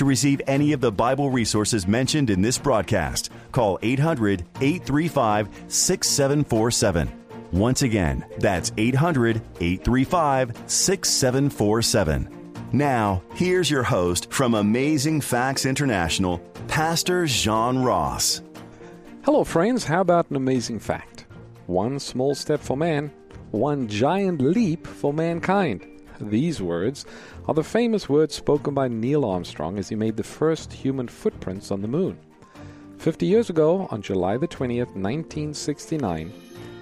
To receive any of the Bible resources mentioned in this broadcast, call 800 835 6747. Once again, that's 800 835 6747. Now, here's your host from Amazing Facts International, Pastor Jean Ross. Hello, friends. How about an amazing fact? One small step for man, one giant leap for mankind. These words are the famous words spoken by Neil Armstrong as he made the first human footprints on the moon. Fifty years ago, on July the 20th, 1969,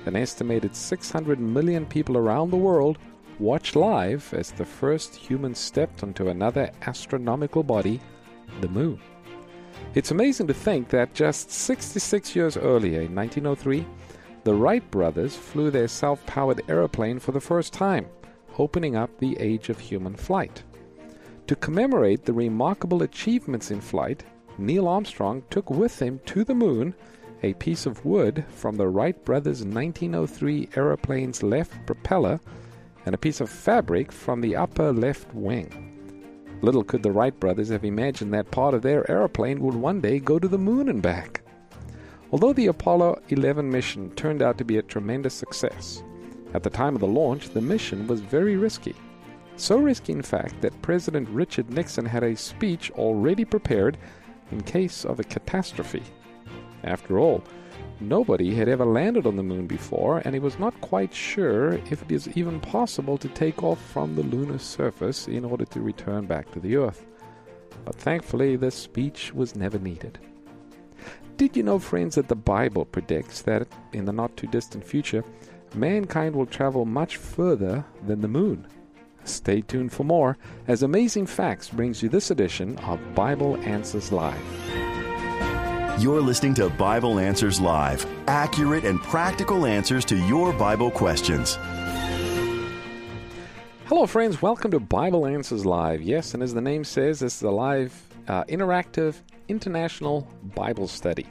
an estimated 600 million people around the world watched live as the first human stepped onto another astronomical body, the moon. It's amazing to think that just 66 years earlier, in 1903, the Wright brothers flew their self powered aeroplane for the first time, opening up the age of human flight. To commemorate the remarkable achievements in flight, Neil Armstrong took with him to the moon a piece of wood from the Wright brothers' 1903 aeroplane's left propeller and a piece of fabric from the upper left wing. Little could the Wright brothers have imagined that part of their aeroplane would one day go to the moon and back. Although the Apollo 11 mission turned out to be a tremendous success, at the time of the launch, the mission was very risky. So risky, in fact, that President Richard Nixon had a speech already prepared in case of a catastrophe. After all, nobody had ever landed on the moon before, and he was not quite sure if it is even possible to take off from the lunar surface in order to return back to the Earth. But thankfully, this speech was never needed. Did you know, friends, that the Bible predicts that in the not too distant future, mankind will travel much further than the moon? Stay tuned for more as Amazing Facts brings you this edition of Bible Answers Live. You're listening to Bible Answers Live, accurate and practical answers to your Bible questions. Hello, friends. Welcome to Bible Answers Live. Yes, and as the name says, this is a live, uh, interactive, international Bible study.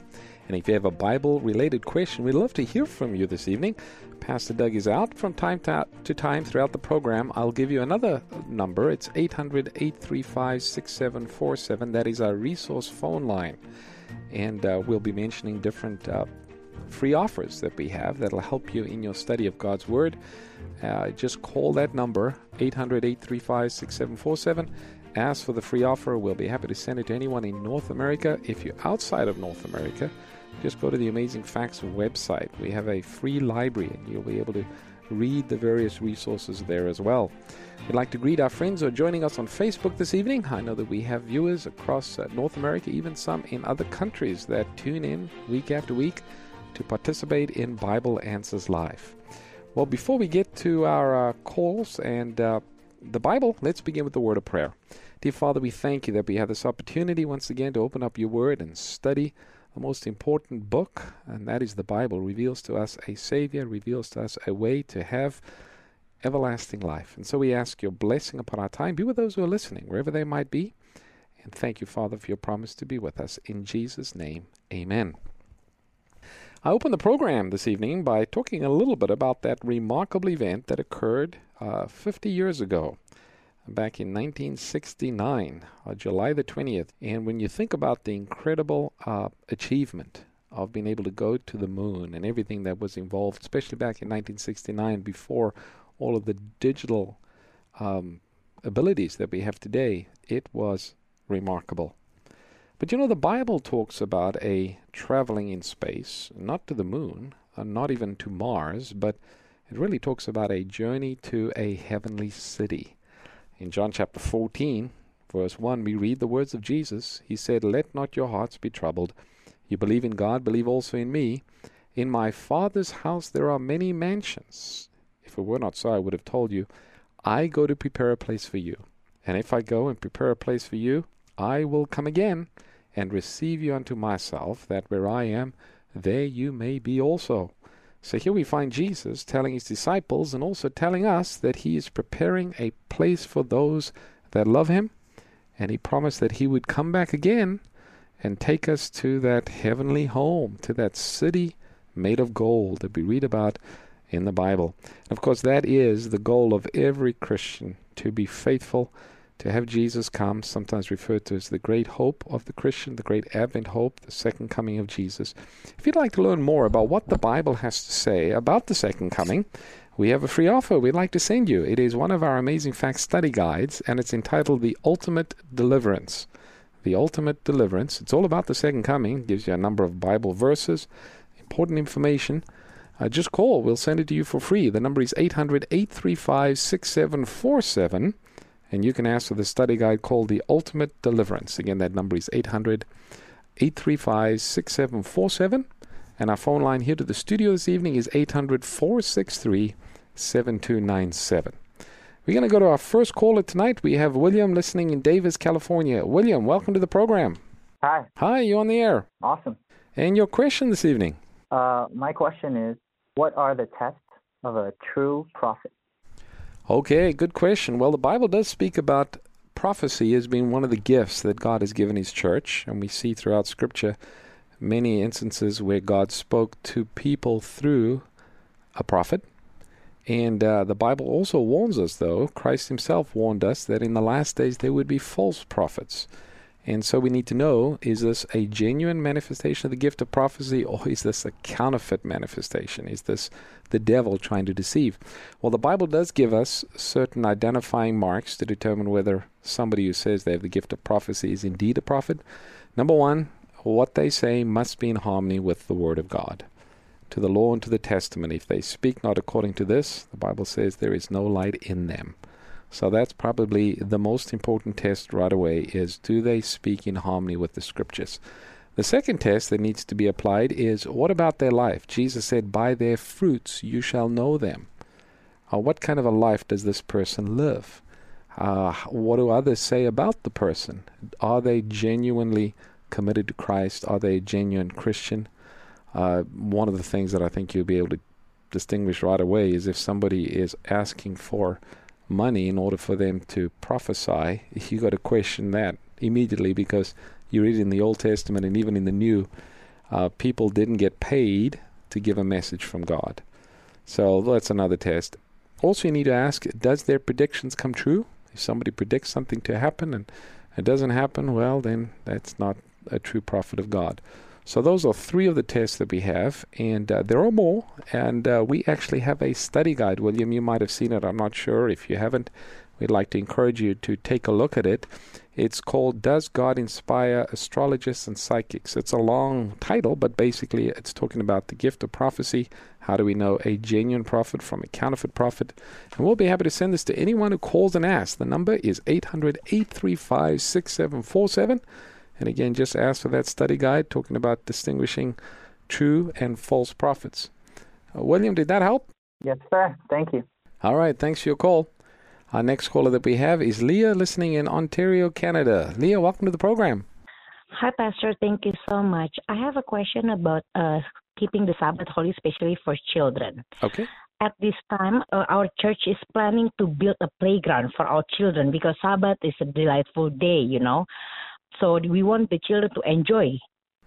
And if you have a Bible related question, we'd love to hear from you this evening. Pastor Doug is out from time to time throughout the program. I'll give you another number. It's 800 835 6747. That is our resource phone line and uh, we'll be mentioning different uh, free offers that we have that'll help you in your study of God's Word. Uh, just call that number, 800 835 6747. Ask for the free offer. We'll be happy to send it to anyone in North America. If you're outside of North America, just go to the Amazing Facts website. We have a free library, and you'll be able to read the various resources there as well. We'd like to greet our friends who are joining us on Facebook this evening. I know that we have viewers across uh, North America, even some in other countries that tune in week after week to participate in Bible Answers Live. Well, before we get to our uh, calls and uh, the Bible, let's begin with the word of prayer. Dear Father, we thank you that we have this opportunity once again to open up your word and study the most important book, and that is the Bible, reveals to us a Savior, reveals to us a way to have everlasting life. And so we ask your blessing upon our time. Be with those who are listening, wherever they might be. And thank you, Father, for your promise to be with us. In Jesus' name, amen. I open the program this evening by talking a little bit about that remarkable event that occurred uh, 50 years ago, back in 1969, uh, July the 20th. And when you think about the incredible uh, achievement of being able to go to the moon and everything that was involved, especially back in 1969 before all of the digital um, abilities that we have today, it was remarkable. But you know, the Bible talks about a traveling in space, not to the moon, uh, not even to Mars, but it really talks about a journey to a heavenly city. In John chapter 14, verse 1, we read the words of Jesus. He said, Let not your hearts be troubled. You believe in God, believe also in me. In my Father's house there are many mansions. If it were not so, I would have told you, I go to prepare a place for you. And if I go and prepare a place for you, I will come again and receive you unto myself, that where I am, there you may be also. So here we find Jesus telling his disciples and also telling us that he is preparing a place for those that love him. And he promised that he would come back again and take us to that heavenly home, to that city made of gold that we read about in the Bible. And of course, that is the goal of every Christian to be faithful, to have Jesus come, sometimes referred to as the great hope of the Christian, the great Advent hope, the second coming of Jesus. If you'd like to learn more about what the Bible has to say about the second coming, we have a free offer we'd like to send you. It is one of our amazing fact study guides, and it's entitled The Ultimate Deliverance. The Ultimate Deliverance. It's all about the second coming, gives you a number of Bible verses, important information uh, just call. We'll send it to you for free. The number is 800 835 6747. And you can ask for the study guide called The Ultimate Deliverance. Again, that number is 800 835 6747. And our phone line here to the studio this evening is 800 463 7297. We're going to go to our first caller tonight. We have William listening in Davis, California. William, welcome to the program. Hi. Hi, you on the air. Awesome. And your question this evening? Uh, my question is what are the tests of a true prophet? Okay, good question. Well, the Bible does speak about prophecy as being one of the gifts that God has given His church, and we see throughout Scripture many instances where God spoke to people through a prophet. And uh, the Bible also warns us, though, Christ Himself warned us that in the last days there would be false prophets. And so we need to know is this a genuine manifestation of the gift of prophecy or is this a counterfeit manifestation? Is this the devil trying to deceive? Well, the Bible does give us certain identifying marks to determine whether somebody who says they have the gift of prophecy is indeed a prophet. Number one, what they say must be in harmony with the Word of God. To the law and to the testament. If they speak not according to this, the Bible says there is no light in them. So that's probably the most important test right away is do they speak in harmony with the scriptures? The second test that needs to be applied is what about their life? Jesus said, By their fruits you shall know them. Uh, what kind of a life does this person live? Uh, what do others say about the person? Are they genuinely committed to Christ? Are they a genuine Christian? Uh, one of the things that I think you'll be able to distinguish right away is if somebody is asking for money in order for them to prophesy, you got to question that immediately because you read in the Old Testament and even in the New, uh, people didn't get paid to give a message from God. So that's another test. Also, you need to ask does their predictions come true? If somebody predicts something to happen and it doesn't happen, well, then that's not a true prophet of God. So those are three of the tests that we have, and uh, there are more. And uh, we actually have a study guide. William, you might have seen it. I'm not sure if you haven't. We'd like to encourage you to take a look at it. It's called Does God Inspire Astrologists and Psychics? It's a long title, but basically it's talking about the gift of prophecy. How do we know a genuine prophet from a counterfeit prophet? And we'll be happy to send this to anyone who calls and asks. The number is 800 835 6747. And again, just ask for that study guide talking about distinguishing true and false prophets. Uh, William, did that help? Yes, sir. Thank you. All right. Thanks for your call. Our next caller that we have is Leah, listening in Ontario, Canada. Leah, welcome to the program. Hi, Pastor. Thank you so much. I have a question about uh, keeping the Sabbath holy, especially for children. Okay. At this time, uh, our church is planning to build a playground for our children because Sabbath is a delightful day, you know. So we want the children to enjoy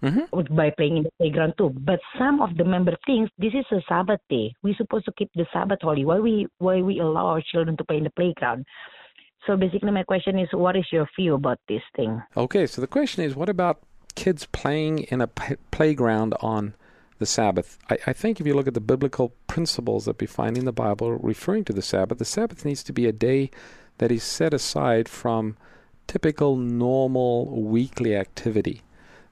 mm-hmm. by playing in the playground too. But some of the member thinks this is a Sabbath day. We're supposed to keep the Sabbath holy. Why we why we allow our children to play in the playground? So basically, my question is, what is your view about this thing? Okay, so the question is, what about kids playing in a p- playground on the Sabbath? I, I think if you look at the biblical principles that we find in the Bible referring to the Sabbath, the Sabbath needs to be a day that is set aside from typical normal weekly activity.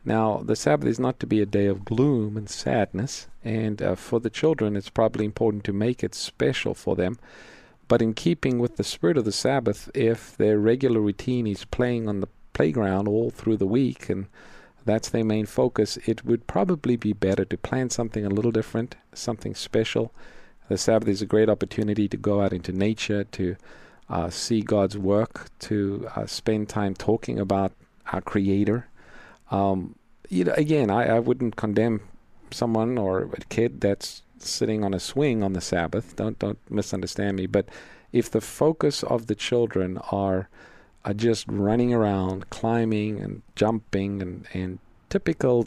Now, the Sabbath is not to be a day of gloom and sadness, and uh, for the children, it's probably important to make it special for them. But in keeping with the spirit of the Sabbath, if their regular routine is playing on the playground all through the week and that's their main focus, it would probably be better to plan something a little different, something special. The Sabbath is a great opportunity to go out into nature, to uh, see God's work, to uh, spend time talking about our Creator. Um, you know, again, I, I wouldn't condemn someone or a kid that's sitting on a swing on the Sabbath. Don't don't misunderstand me. But if the focus of the children are are just running around, climbing and jumping and, and typical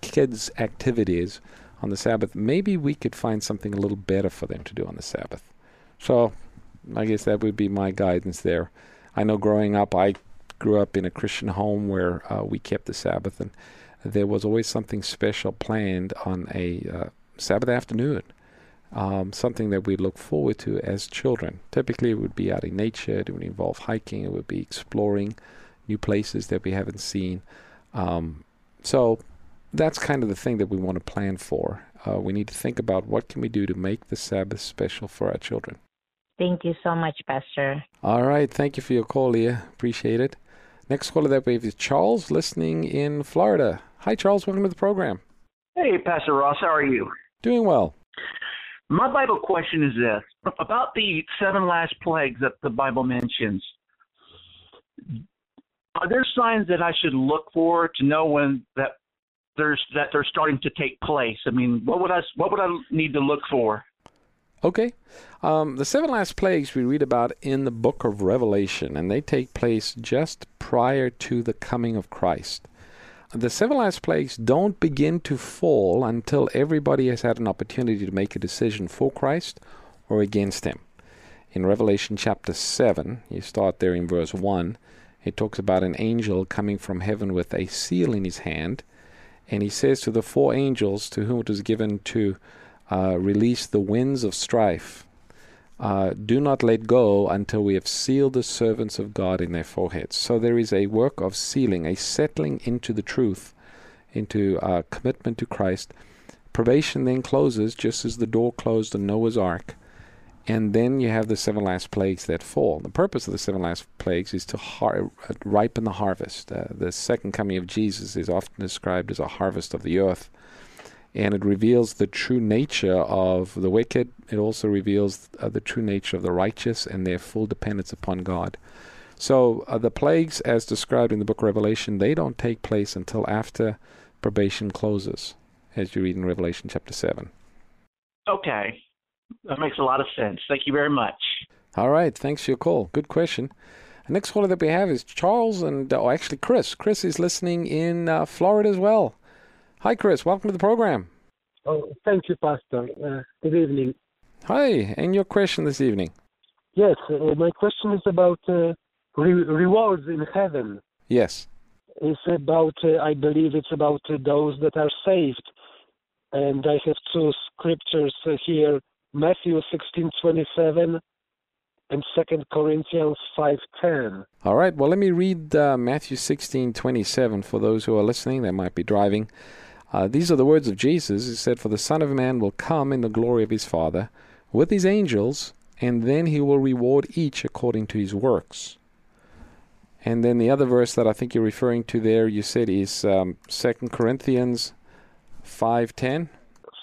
kids' activities on the Sabbath, maybe we could find something a little better for them to do on the Sabbath. So I guess that would be my guidance there. I know growing up, I grew up in a Christian home where uh, we kept the Sabbath, and there was always something special planned on a uh, Sabbath afternoon. Um, something that we look forward to as children. Typically, it would be out in nature. It would involve hiking. It would be exploring new places that we haven't seen. Um, so that's kind of the thing that we want to plan for. Uh, we need to think about what can we do to make the Sabbath special for our children. Thank you so much, Pastor. All right. Thank you for your call, Leah. Appreciate it. Next caller that we have is Charles, listening in Florida. Hi, Charles. Welcome to the program. Hey, Pastor Ross. How are you? Doing well. My Bible question is this about the seven last plagues that the Bible mentions. Are there signs that I should look for to know when that there's that they're starting to take place? I mean, what would I what would I need to look for? Okay. Um, the seven last plagues we read about in the book of Revelation, and they take place just prior to the coming of Christ. The seven last plagues don't begin to fall until everybody has had an opportunity to make a decision for Christ or against him. In Revelation chapter 7, you start there in verse 1, it talks about an angel coming from heaven with a seal in his hand, and he says to the four angels to whom it was given to uh, release the winds of strife. Uh, do not let go until we have sealed the servants of God in their foreheads. So there is a work of sealing, a settling into the truth, into uh, commitment to Christ. Probation then closes just as the door closed on Noah's ark. And then you have the seven last plagues that fall. The purpose of the seven last plagues is to har- ripen the harvest. Uh, the second coming of Jesus is often described as a harvest of the earth and it reveals the true nature of the wicked. It also reveals uh, the true nature of the righteous and their full dependence upon God. So uh, the plagues, as described in the book of Revelation, they don't take place until after probation closes, as you read in Revelation chapter 7. Okay. That makes a lot of sense. Thank you very much. All right. Thanks for your call. Good question. The next caller that we have is Charles, and oh, actually Chris. Chris is listening in uh, Florida as well. Hi, Chris. Welcome to the program. Oh, thank you, Pastor. Uh, good evening. Hi, and your question this evening? Yes, uh, my question is about uh, re- rewards in heaven. Yes. It's about, uh, I believe it's about uh, those that are saved. And I have two scriptures uh, here Matthew 16:27 and 2 Corinthians 5:10. All right, well let me read uh, Matthew 16:27 for those who are listening that might be driving. Uh, these are the words of Jesus. He said, For the Son of Man will come in the glory of his Father with his angels, and then he will reward each according to his works. And then the other verse that I think you're referring to there, you said is um, 2 Corinthians 5.10?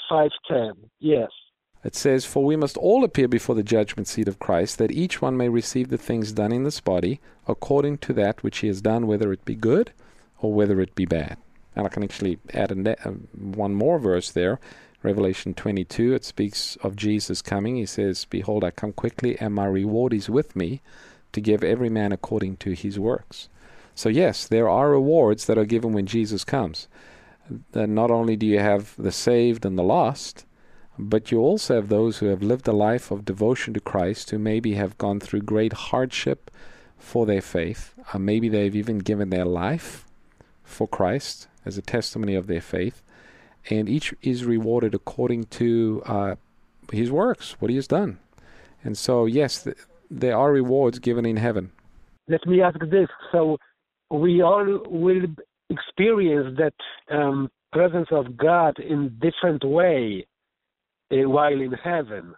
5.10, yes. It says, For we must all appear before the judgment seat of Christ, that each one may receive the things done in this body according to that which he has done, whether it be good or whether it be bad. And I can actually add a, uh, one more verse there. Revelation 22, it speaks of Jesus coming. He says, Behold, I come quickly, and my reward is with me to give every man according to his works. So, yes, there are rewards that are given when Jesus comes. Then not only do you have the saved and the lost, but you also have those who have lived a life of devotion to Christ, who maybe have gone through great hardship for their faith. Uh, maybe they've even given their life for Christ as a testimony of their faith, and each is rewarded according to uh, his works, what he has done. And so, yes, th- there are rewards given in heaven. Let me ask this: so we all will experience that um, presence of God in different way uh, while in heaven.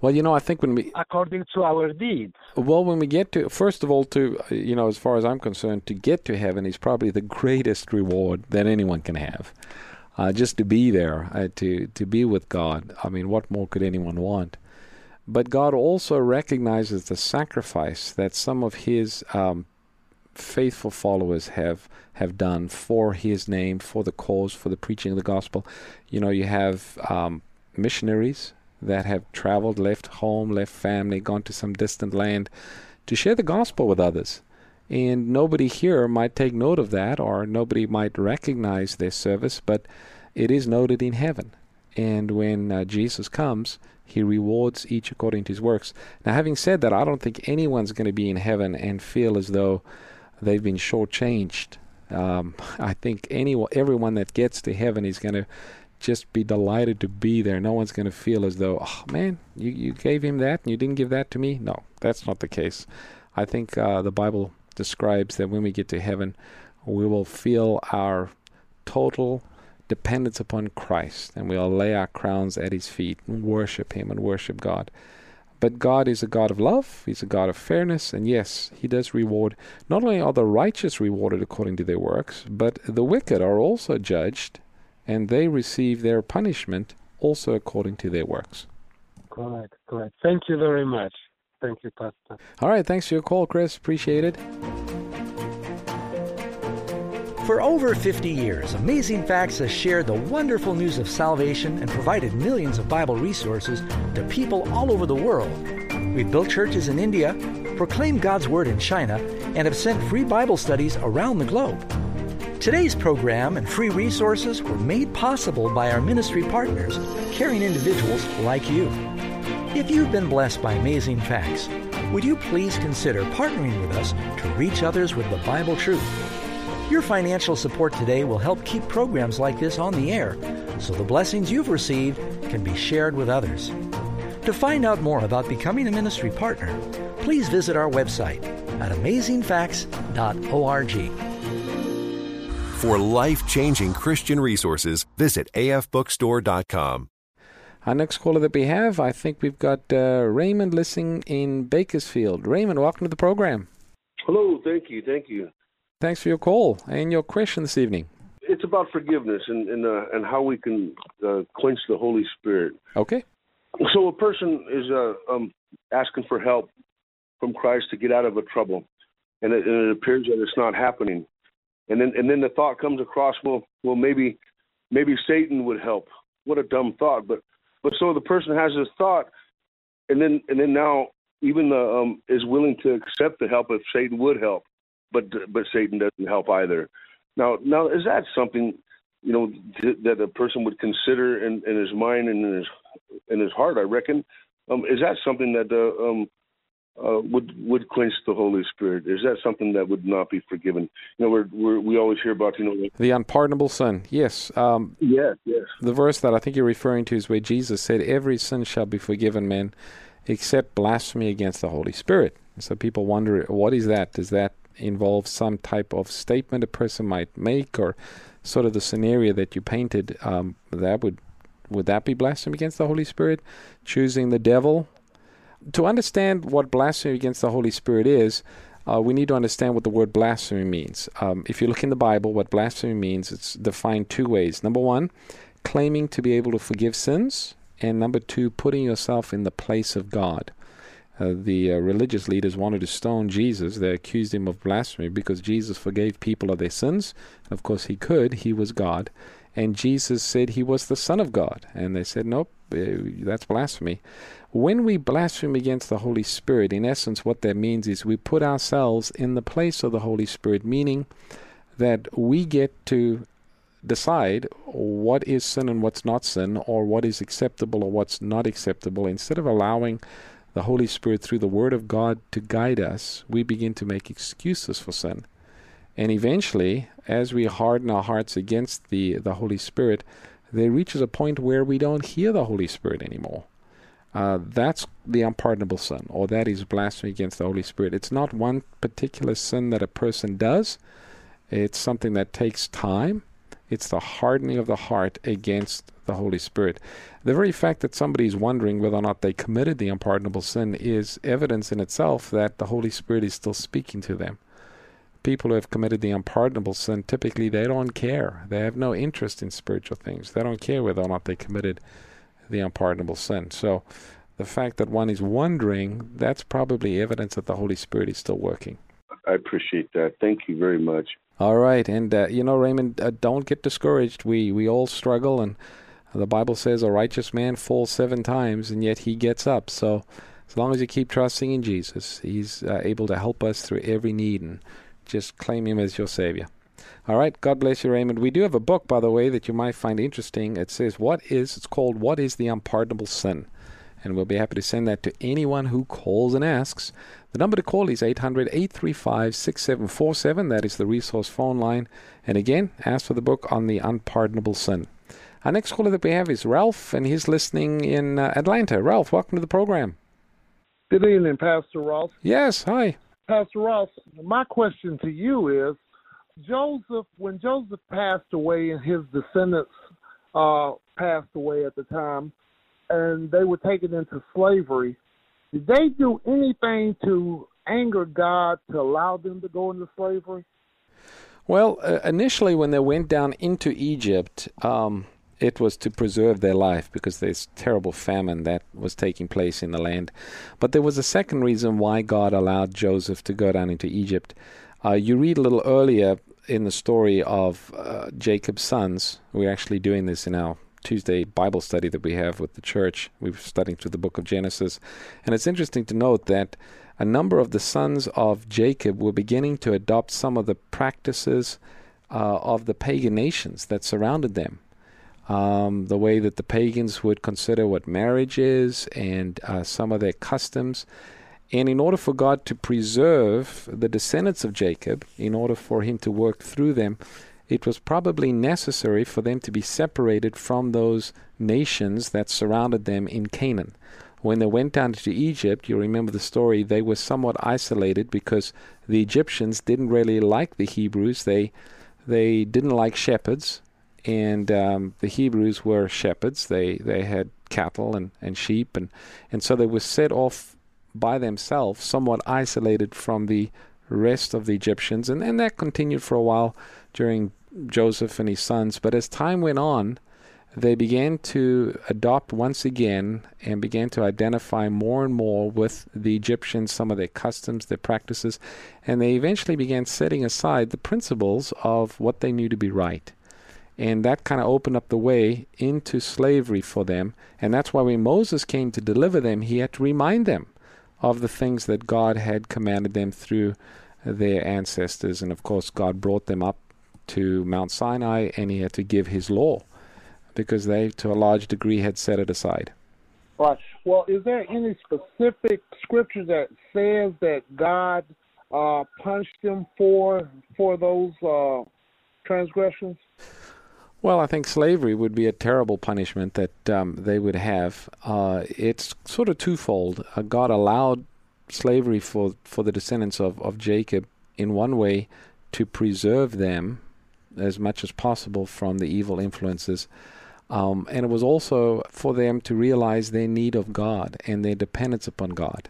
Well, you know, I think when we according to our deeds. Well, when we get to first of all, to you know, as far as I'm concerned, to get to heaven is probably the greatest reward that anyone can have. Uh, just to be there, uh, to to be with God. I mean, what more could anyone want? But God also recognizes the sacrifice that some of His um, faithful followers have have done for His name, for the cause, for the preaching of the gospel. You know, you have um, missionaries that have traveled, left home, left family, gone to some distant land to share the gospel with others. And nobody here might take note of that, or nobody might recognize their service, but it is noted in heaven. And when uh, Jesus comes, he rewards each according to his works. Now, having said that, I don't think anyone's going to be in heaven and feel as though they've been shortchanged. Um, I think anyone, everyone that gets to heaven is going to just be delighted to be there. No one's going to feel as though, oh man, you, you gave him that and you didn't give that to me. No, that's not the case. I think uh, the Bible describes that when we get to heaven, we will feel our total dependence upon Christ and we'll lay our crowns at his feet and worship him and worship God. But God is a God of love, He's a God of fairness, and yes, He does reward. Not only are the righteous rewarded according to their works, but the wicked are also judged and they receive their punishment also according to their works. Correct, correct. Thank you very much. Thank you, Pastor. All right, thanks for your call, Chris. Appreciate it. For over 50 years, Amazing Facts has shared the wonderful news of salvation and provided millions of Bible resources to people all over the world. We've built churches in India, proclaimed God's Word in China, and have sent free Bible studies around the globe. Today's program and free resources were made possible by our ministry partners, caring individuals like you. If you've been blessed by amazing facts, would you please consider partnering with us to reach others with the Bible truth? Your financial support today will help keep programs like this on the air so the blessings you've received can be shared with others. To find out more about becoming a ministry partner, please visit our website at amazingfacts.org. For life changing Christian resources, visit afbookstore.com. Our next caller that we have, I think we've got uh, Raymond listening in Bakersfield. Raymond, welcome to the program. Hello, thank you, thank you. Thanks for your call and your question this evening. It's about forgiveness and and, uh, and how we can uh, quench the Holy Spirit. Okay. So a person is uh, um, asking for help from Christ to get out of a trouble, and it, and it appears that it's not happening and then and then the thought comes across well well maybe maybe satan would help. What a dumb thought. But but so the person has this thought and then and then now even the um is willing to accept the help if satan would help but but satan doesn't help either. Now now is that something you know th- that a person would consider in in his mind and in his in his heart i reckon? Um is that something that uh, um uh, would would quench the Holy Spirit? Is that something that would not be forgiven? You know, we're, we're we always hear about you know the unpardonable sin. Yes. Um, yes. Yes. The verse that I think you're referring to is where Jesus said, "Every sin shall be forgiven men, except blasphemy against the Holy Spirit." So people wonder, what is that? Does that involve some type of statement a person might make, or sort of the scenario that you painted? Um, that would would that be blasphemy against the Holy Spirit? Choosing the devil to understand what blasphemy against the Holy Spirit is, uh, we need to understand what the word blasphemy means. Um, if you look in the Bible, what blasphemy means, it's defined two ways. Number one, claiming to be able to forgive sins, and number two, putting yourself in the place of God. Uh, the uh, religious leaders wanted to stone Jesus. They accused him of blasphemy because Jesus forgave people of their sins. Of course, he could, he was God. And Jesus said he was the Son of God. And they said, nope, uh, that's blasphemy. When we blaspheme against the Holy Spirit, in essence, what that means is we put ourselves in the place of the Holy Spirit, meaning that we get to decide what is sin and what's not sin, or what is acceptable or what's not acceptable. Instead of allowing the Holy Spirit through the Word of God to guide us, we begin to make excuses for sin. And eventually, as we harden our hearts against the, the Holy Spirit, there reaches a point where we don't hear the Holy Spirit anymore. Uh, that's the unpardonable sin, or that is blasphemy against the Holy Spirit. It's not one particular sin that a person does, it's something that takes time. It's the hardening of the heart against the Holy Spirit. The very fact that somebody is wondering whether or not they committed the unpardonable sin is evidence in itself that the Holy Spirit is still speaking to them. People who have committed the unpardonable sin, typically they don't care. They have no interest in spiritual things. They don't care whether or not they committed the unpardonable sin. So the fact that one is wondering, that's probably evidence that the Holy Spirit is still working. I appreciate that. Thank you very much. All right, and uh, you know, Raymond, uh, don't get discouraged. We we all struggle, and the Bible says a righteous man falls seven times, and yet he gets up. So, as long as you keep trusting in Jesus, He's uh, able to help us through every need, and just claim Him as your Savior. All right, God bless you, Raymond. We do have a book, by the way, that you might find interesting. It says, "What is?" It's called "What is the Unpardonable Sin." and we'll be happy to send that to anyone who calls and asks. The number to call is 800 835 6747. That is the resource phone line. And again, ask for the book on the unpardonable sin. Our next caller that we have is Ralph, and he's listening in uh, Atlanta. Ralph, welcome to the program. Good evening, Pastor Ross. Yes, hi. Pastor Ross, my question to you is Joseph, when Joseph passed away and his descendants uh, passed away at the time, and they were taken into slavery, did they do anything to anger God to allow them to go into slavery? Well, uh, initially, when they went down into Egypt, um, it was to preserve their life because there's terrible famine that was taking place in the land. But there was a second reason why God allowed Joseph to go down into Egypt. Uh, you read a little earlier in the story of uh, Jacob's sons. We're actually doing this in our Tuesday Bible study that we have with the church. We're studying through the book of Genesis. And it's interesting to note that a number of the sons of Jacob were beginning to adopt some of the practices uh, of the pagan nations that surrounded them. Um, the way that the pagans would consider what marriage is and uh, some of their customs. And in order for God to preserve the descendants of Jacob, in order for him to work through them, it was probably necessary for them to be separated from those nations that surrounded them in Canaan. When they went down to Egypt, you remember the story, they were somewhat isolated because the Egyptians didn't really like the Hebrews. They they didn't like shepherds, and um, the Hebrews were shepherds. They they had cattle and, and sheep, and, and so they were set off by themselves, somewhat isolated from the rest of the Egyptians, and, and that continued for a while during Joseph and his sons. But as time went on, they began to adopt once again and began to identify more and more with the Egyptians, some of their customs, their practices, and they eventually began setting aside the principles of what they knew to be right. And that kind of opened up the way into slavery for them. And that's why when Moses came to deliver them, he had to remind them of the things that God had commanded them through their ancestors. And of course, God brought them up to Mount Sinai and he had to give his law because they, to a large degree, had set it aside. Right. Well, is there any specific scripture that says that God uh, punished them for for those uh, transgressions? Well, I think slavery would be a terrible punishment that um, they would have. Uh, it's sort of twofold. Uh, God allowed slavery for, for the descendants of, of Jacob in one way to preserve them as much as possible from the evil influences. Um, and it was also for them to realize their need of God and their dependence upon God.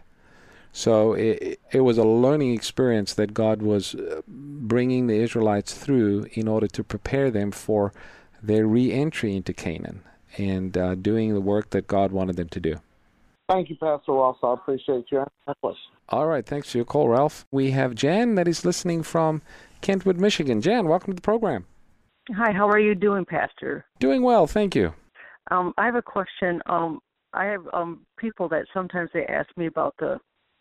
So it, it was a learning experience that God was uh, bringing the Israelites through in order to prepare them for their re entry into Canaan and uh, doing the work that God wanted them to do. Thank you, Pastor Ross. I appreciate your question. All right. Thanks for your call, Ralph. We have Jan that is listening from Kentwood, Michigan. Jan, welcome to the program. Hi, how are you doing, Pastor? Doing well, thank you. Um, I have a question. Um, I have um, people that sometimes they ask me about the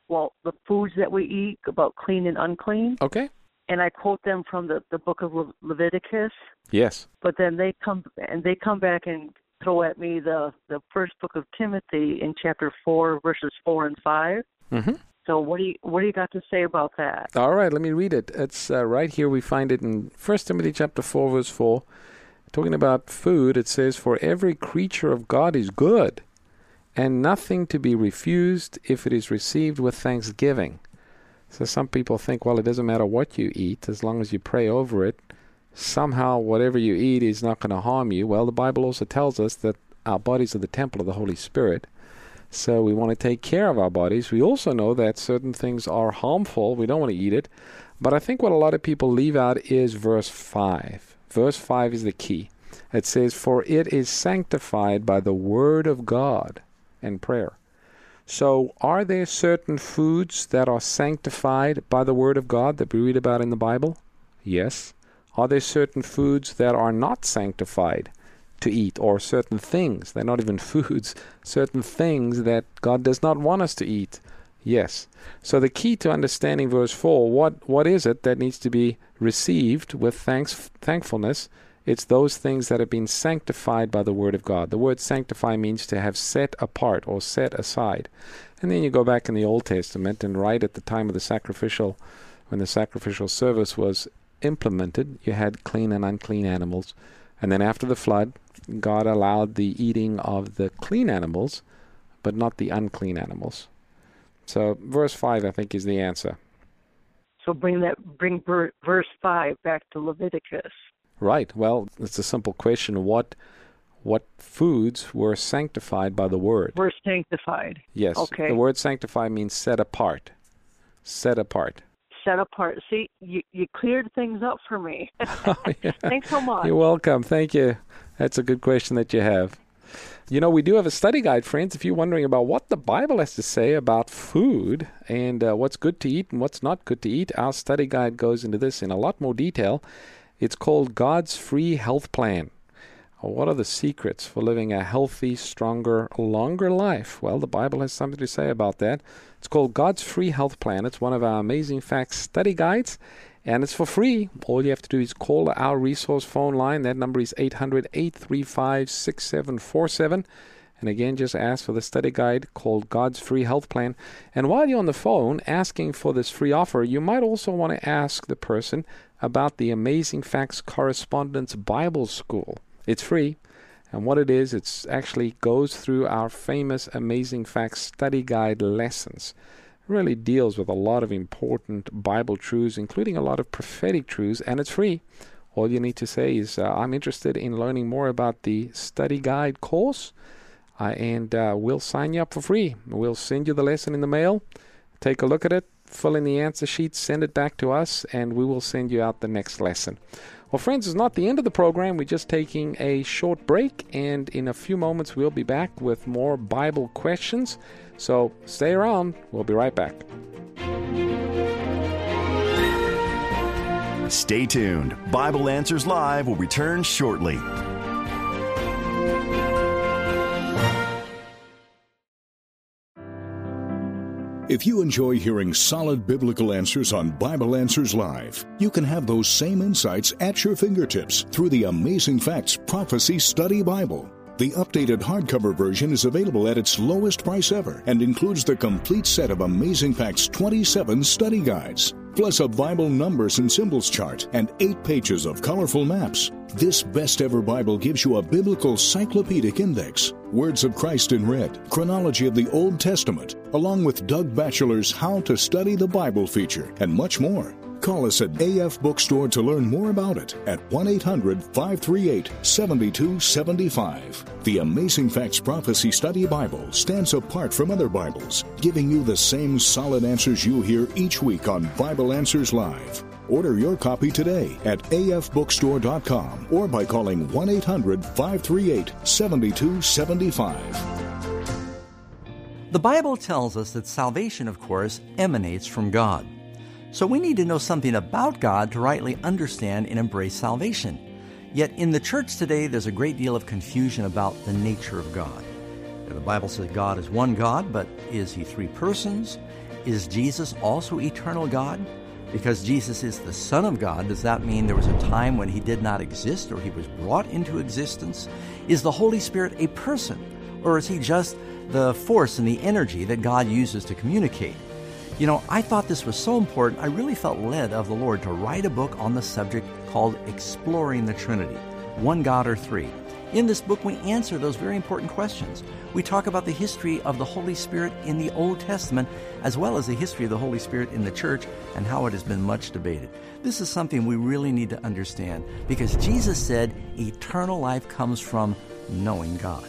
well, the foods that we eat, about clean and unclean. Okay. And I quote them from the the book of Le- Leviticus. Yes. But then they come and they come back and throw at me the the first book of Timothy in chapter four, verses four and 5 mm-hmm. So what do you what do you got to say about that? All right, let me read it. It's uh, right here. We find it in First Timothy chapter four, verse four. Talking about food, it says, "For every creature of God is good, and nothing to be refused if it is received with thanksgiving." So some people think, well, it doesn't matter what you eat as long as you pray over it. Somehow, whatever you eat is not going to harm you. Well, the Bible also tells us that our bodies are the temple of the Holy Spirit. So we want to take care of our bodies. We also know that certain things are harmful. We don't want to eat it. But I think what a lot of people leave out is verse 5. Verse 5 is the key. It says, For it is sanctified by the word of God and prayer. So, are there certain foods that are sanctified by the Word of God that we read about in the Bible? Yes. Are there certain foods that are not sanctified to eat, or certain things, they're not even foods, certain things that God does not want us to eat? Yes. So the key to understanding verse 4, what, what is it that needs to be received with thanks, thankfulness? It's those things that have been sanctified by the Word of God. The word sanctify means to have set apart or set aside. And then you go back in the Old Testament, and right at the time of the sacrificial, when the sacrificial service was implemented, you had clean and unclean animals. And then after the flood, God allowed the eating of the clean animals, but not the unclean animals. So verse 5, I think, is the answer. So bring that bring verse 5 back to Leviticus. Right. Well, it's a simple question. What what foods were sanctified by the word? Were sanctified. Yes. Okay. The word sanctify means set apart. Set apart. Set apart. See, you you cleared things up for me. oh, yeah. Thanks so much. You're welcome. Thank you. That's a good question that you have. You know, we do have a study guide, friends. If you're wondering about what the Bible has to say about food and uh, what's good to eat and what's not good to eat, our study guide goes into this in a lot more detail. It's called God's Free Health Plan. What are the secrets for living a healthy, stronger, longer life? Well, the Bible has something to say about that. It's called God's Free Health Plan. It's one of our amazing facts study guides, and it's for free. All you have to do is call our resource phone line. That number is 800 835 6747. And again, just ask for the study guide called God's Free Health Plan. And while you're on the phone asking for this free offer, you might also want to ask the person about the Amazing Facts Correspondence Bible School. It's free. And what it is, it actually goes through our famous Amazing Facts study guide lessons. It really deals with a lot of important Bible truths, including a lot of prophetic truths, and it's free. All you need to say is, uh, I'm interested in learning more about the study guide course, uh, and uh, we'll sign you up for free. We'll send you the lesson in the mail. Take a look at it, fill in the answer sheet, send it back to us, and we will send you out the next lesson. Well, friends, it's not the end of the program. We're just taking a short break, and in a few moments, we'll be back with more Bible questions. So stay around. We'll be right back. Stay tuned. Bible Answers Live will return shortly. If you enjoy hearing solid biblical answers on Bible Answers Live, you can have those same insights at your fingertips through the Amazing Facts Prophecy Study Bible. The updated hardcover version is available at its lowest price ever and includes the complete set of Amazing Facts 27 study guides, plus a Bible numbers and symbols chart and eight pages of colorful maps. This best ever Bible gives you a biblical cyclopedic index, words of Christ in red, chronology of the Old Testament, along with Doug Batchelor's How to Study the Bible feature, and much more. Call us at AF Bookstore to learn more about it at 1 800 538 7275. The Amazing Facts Prophecy Study Bible stands apart from other Bibles, giving you the same solid answers you hear each week on Bible Answers Live. Order your copy today at afbookstore.com or by calling 1 800 538 7275. The Bible tells us that salvation, of course, emanates from God. So we need to know something about God to rightly understand and embrace salvation. Yet in the church today, there's a great deal of confusion about the nature of God. The Bible says God is one God, but is he three persons? Is Jesus also eternal God? Because Jesus is the Son of God, does that mean there was a time when he did not exist or he was brought into existence? Is the Holy Spirit a person? Or is he just the force and the energy that God uses to communicate? You know, I thought this was so important, I really felt led of the Lord to write a book on the subject called Exploring the Trinity One God or Three. In this book, we answer those very important questions. We talk about the history of the Holy Spirit in the Old Testament, as well as the history of the Holy Spirit in the church and how it has been much debated. This is something we really need to understand because Jesus said eternal life comes from knowing God.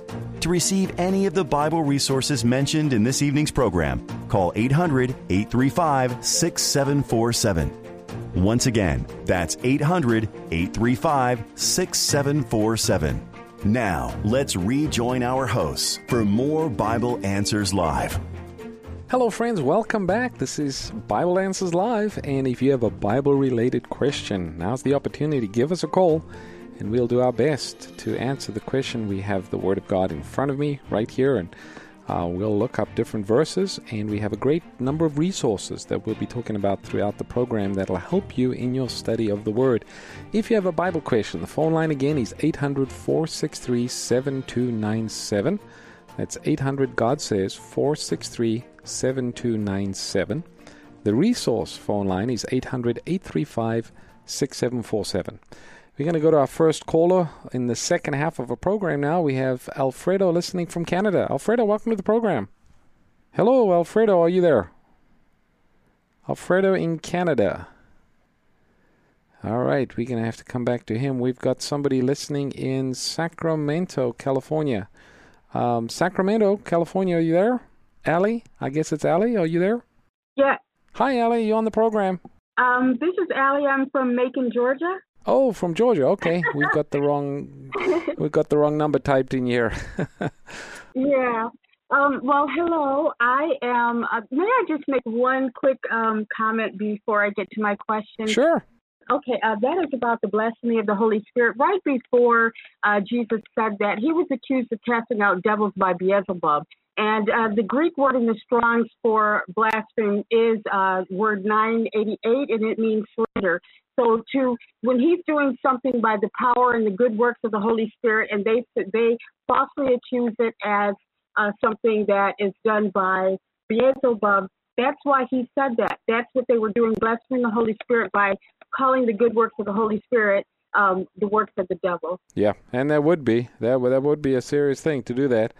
To receive any of the Bible resources mentioned in this evening's program, call 800 835 6747. Once again, that's 800 835 6747. Now, let's rejoin our hosts for more Bible Answers Live. Hello, friends. Welcome back. This is Bible Answers Live. And if you have a Bible related question, now's the opportunity. To give us a call and we'll do our best to answer the question. We have the Word of God in front of me right here, and uh, we'll look up different verses. And we have a great number of resources that we'll be talking about throughout the program that'll help you in your study of the Word. If you have a Bible question, the phone line again is 800 463 7297. That's 800 God says 463 7297. The resource phone line is 800 835 6747. We're going to go to our first caller in the second half of our program now. We have Alfredo listening from Canada. Alfredo, welcome to the program. Hello, Alfredo, are you there? Alfredo in Canada. All right, we're going to have to come back to him. We've got somebody listening in Sacramento, California. Um, Sacramento, California, are you there? Allie? I guess it's Allie. Are you there? Yeah. Hi, Allie. You on the program? Um, this is Allie. I'm from Macon, Georgia. Oh, from Georgia. Okay, we've got the wrong we've got the wrong number typed in here. yeah. Um, well, hello. I am. Uh, may I just make one quick um, comment before I get to my question? Sure. Okay, uh, that is about the blasphemy of the Holy Spirit. Right before uh, Jesus said that, he was accused of casting out devils by Beelzebub. And uh, the Greek word in the Strong's for blaspheme is uh, word 988, and it means slander. So to when he's doing something by the power and the good works of the Holy Spirit, and they they falsely accuse it as uh, something that is done by Beelzebub, that's why he said that. That's what they were doing, blaspheming the Holy Spirit by calling the good works of the Holy Spirit um, the works of the devil. Yeah, and that would be that would that would be a serious thing to do that.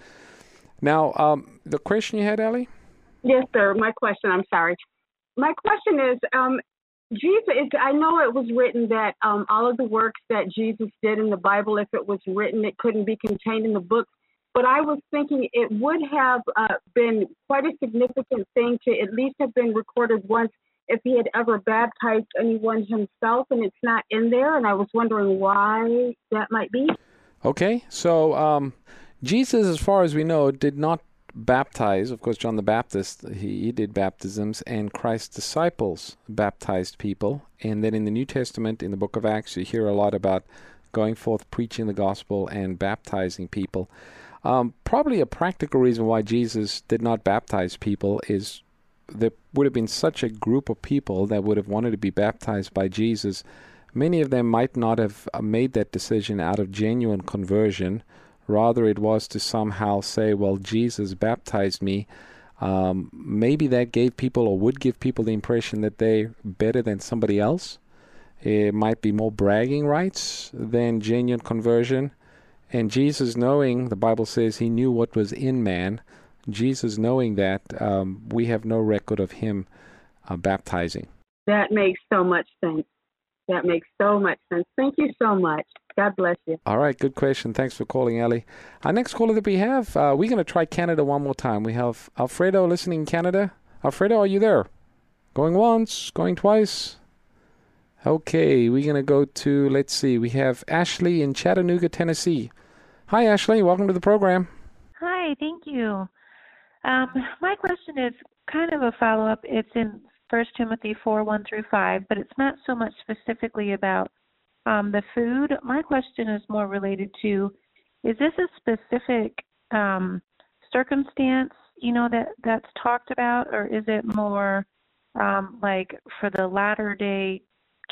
Now, um, the question you had, Ellie? Yes, sir. My question. I'm sorry. My question is, um, Jesus. I know it was written that um, all of the works that Jesus did in the Bible, if it was written, it couldn't be contained in the book. But I was thinking it would have uh, been quite a significant thing to at least have been recorded once if he had ever baptized anyone himself, and it's not in there. And I was wondering why that might be. Okay, so um, Jesus, as far as we know, did not baptize. Of course, John the Baptist, he, he, did baptisms, and Christ's disciples baptized people. And then in the New Testament, in the book of Acts, you hear a lot about going forth preaching the gospel and baptizing people. Um, probably a practical reason why Jesus did not baptize people is there would have been such a group of people that would have wanted to be baptized by Jesus. Many of them might not have uh, made that decision out of genuine conversion Rather, it was to somehow say, well, Jesus baptized me. Um, maybe that gave people or would give people the impression that they're better than somebody else. It might be more bragging rights than genuine conversion. And Jesus, knowing, the Bible says he knew what was in man, Jesus, knowing that, um, we have no record of him uh, baptizing. That makes so much sense. That makes so much sense. Thank you so much. God bless you. All right, good question. Thanks for calling, Ellie. Our next caller that we have, uh, we're going to try Canada one more time. We have Alfredo listening in Canada. Alfredo, are you there? Going once, going twice. Okay, we're going to go to, let's see, we have Ashley in Chattanooga, Tennessee. Hi, Ashley. Welcome to the program. Hi, thank you. Um, my question is kind of a follow up. It's in First Timothy 4 1 through 5, but it's not so much specifically about um, the food. My question is more related to is this a specific um, circumstance, you know, that that's talked about, or is it more um, like for the latter day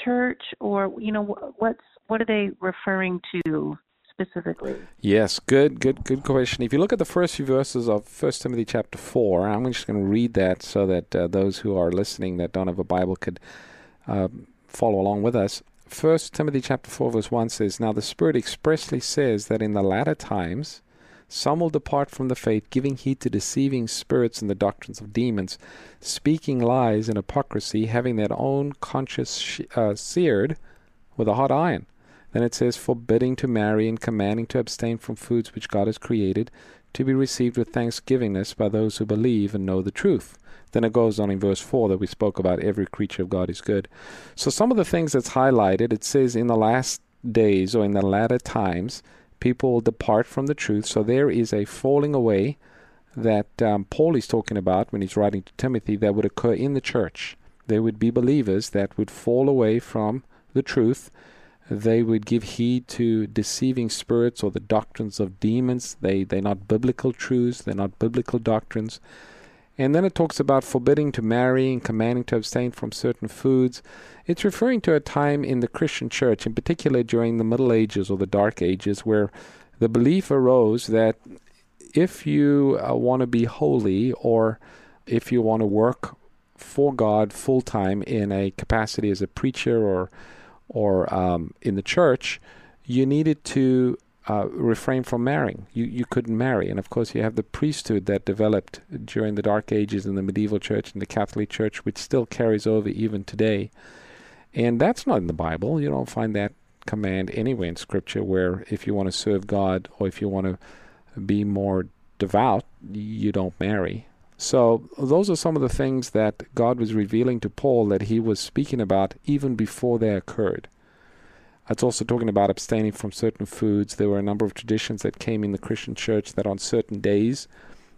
church, or you know, what's what are they referring to specifically? Yes, good, good, good question. If you look at the first few verses of First Timothy chapter four, I'm just going to read that so that uh, those who are listening that don't have a Bible could uh, follow along with us. First Timothy chapter 4 verse 1 says, Now the Spirit expressly says that in the latter times some will depart from the faith, giving heed to deceiving spirits and the doctrines of demons, speaking lies and hypocrisy, having their own conscience uh, seared with a hot iron. Then it says, forbidding to marry and commanding to abstain from foods which God has created, to be received with thanksgivingness by those who believe and know the truth. Then it goes on in verse 4 that we spoke about every creature of God is good. So some of the things that's highlighted, it says in the last days or in the latter times, people will depart from the truth. So there is a falling away that um, Paul is talking about when he's writing to Timothy that would occur in the church. There would be believers that would fall away from the truth. They would give heed to deceiving spirits or the doctrines of demons. They, they're not biblical truths, they're not biblical doctrines. And then it talks about forbidding to marry and commanding to abstain from certain foods. It's referring to a time in the Christian church, in particular during the Middle Ages or the Dark Ages, where the belief arose that if you uh, want to be holy or if you want to work for God full time in a capacity as a preacher or or um, in the church, you needed to uh, refrain from marrying. You you couldn't marry, and of course you have the priesthood that developed during the Dark Ages in the medieval church and the Catholic Church, which still carries over even today. And that's not in the Bible. You don't find that command anywhere in Scripture where if you want to serve God or if you want to be more devout, you don't marry. So those are some of the things that God was revealing to Paul that he was speaking about even before they occurred. It's also talking about abstaining from certain foods. There were a number of traditions that came in the Christian church that on certain days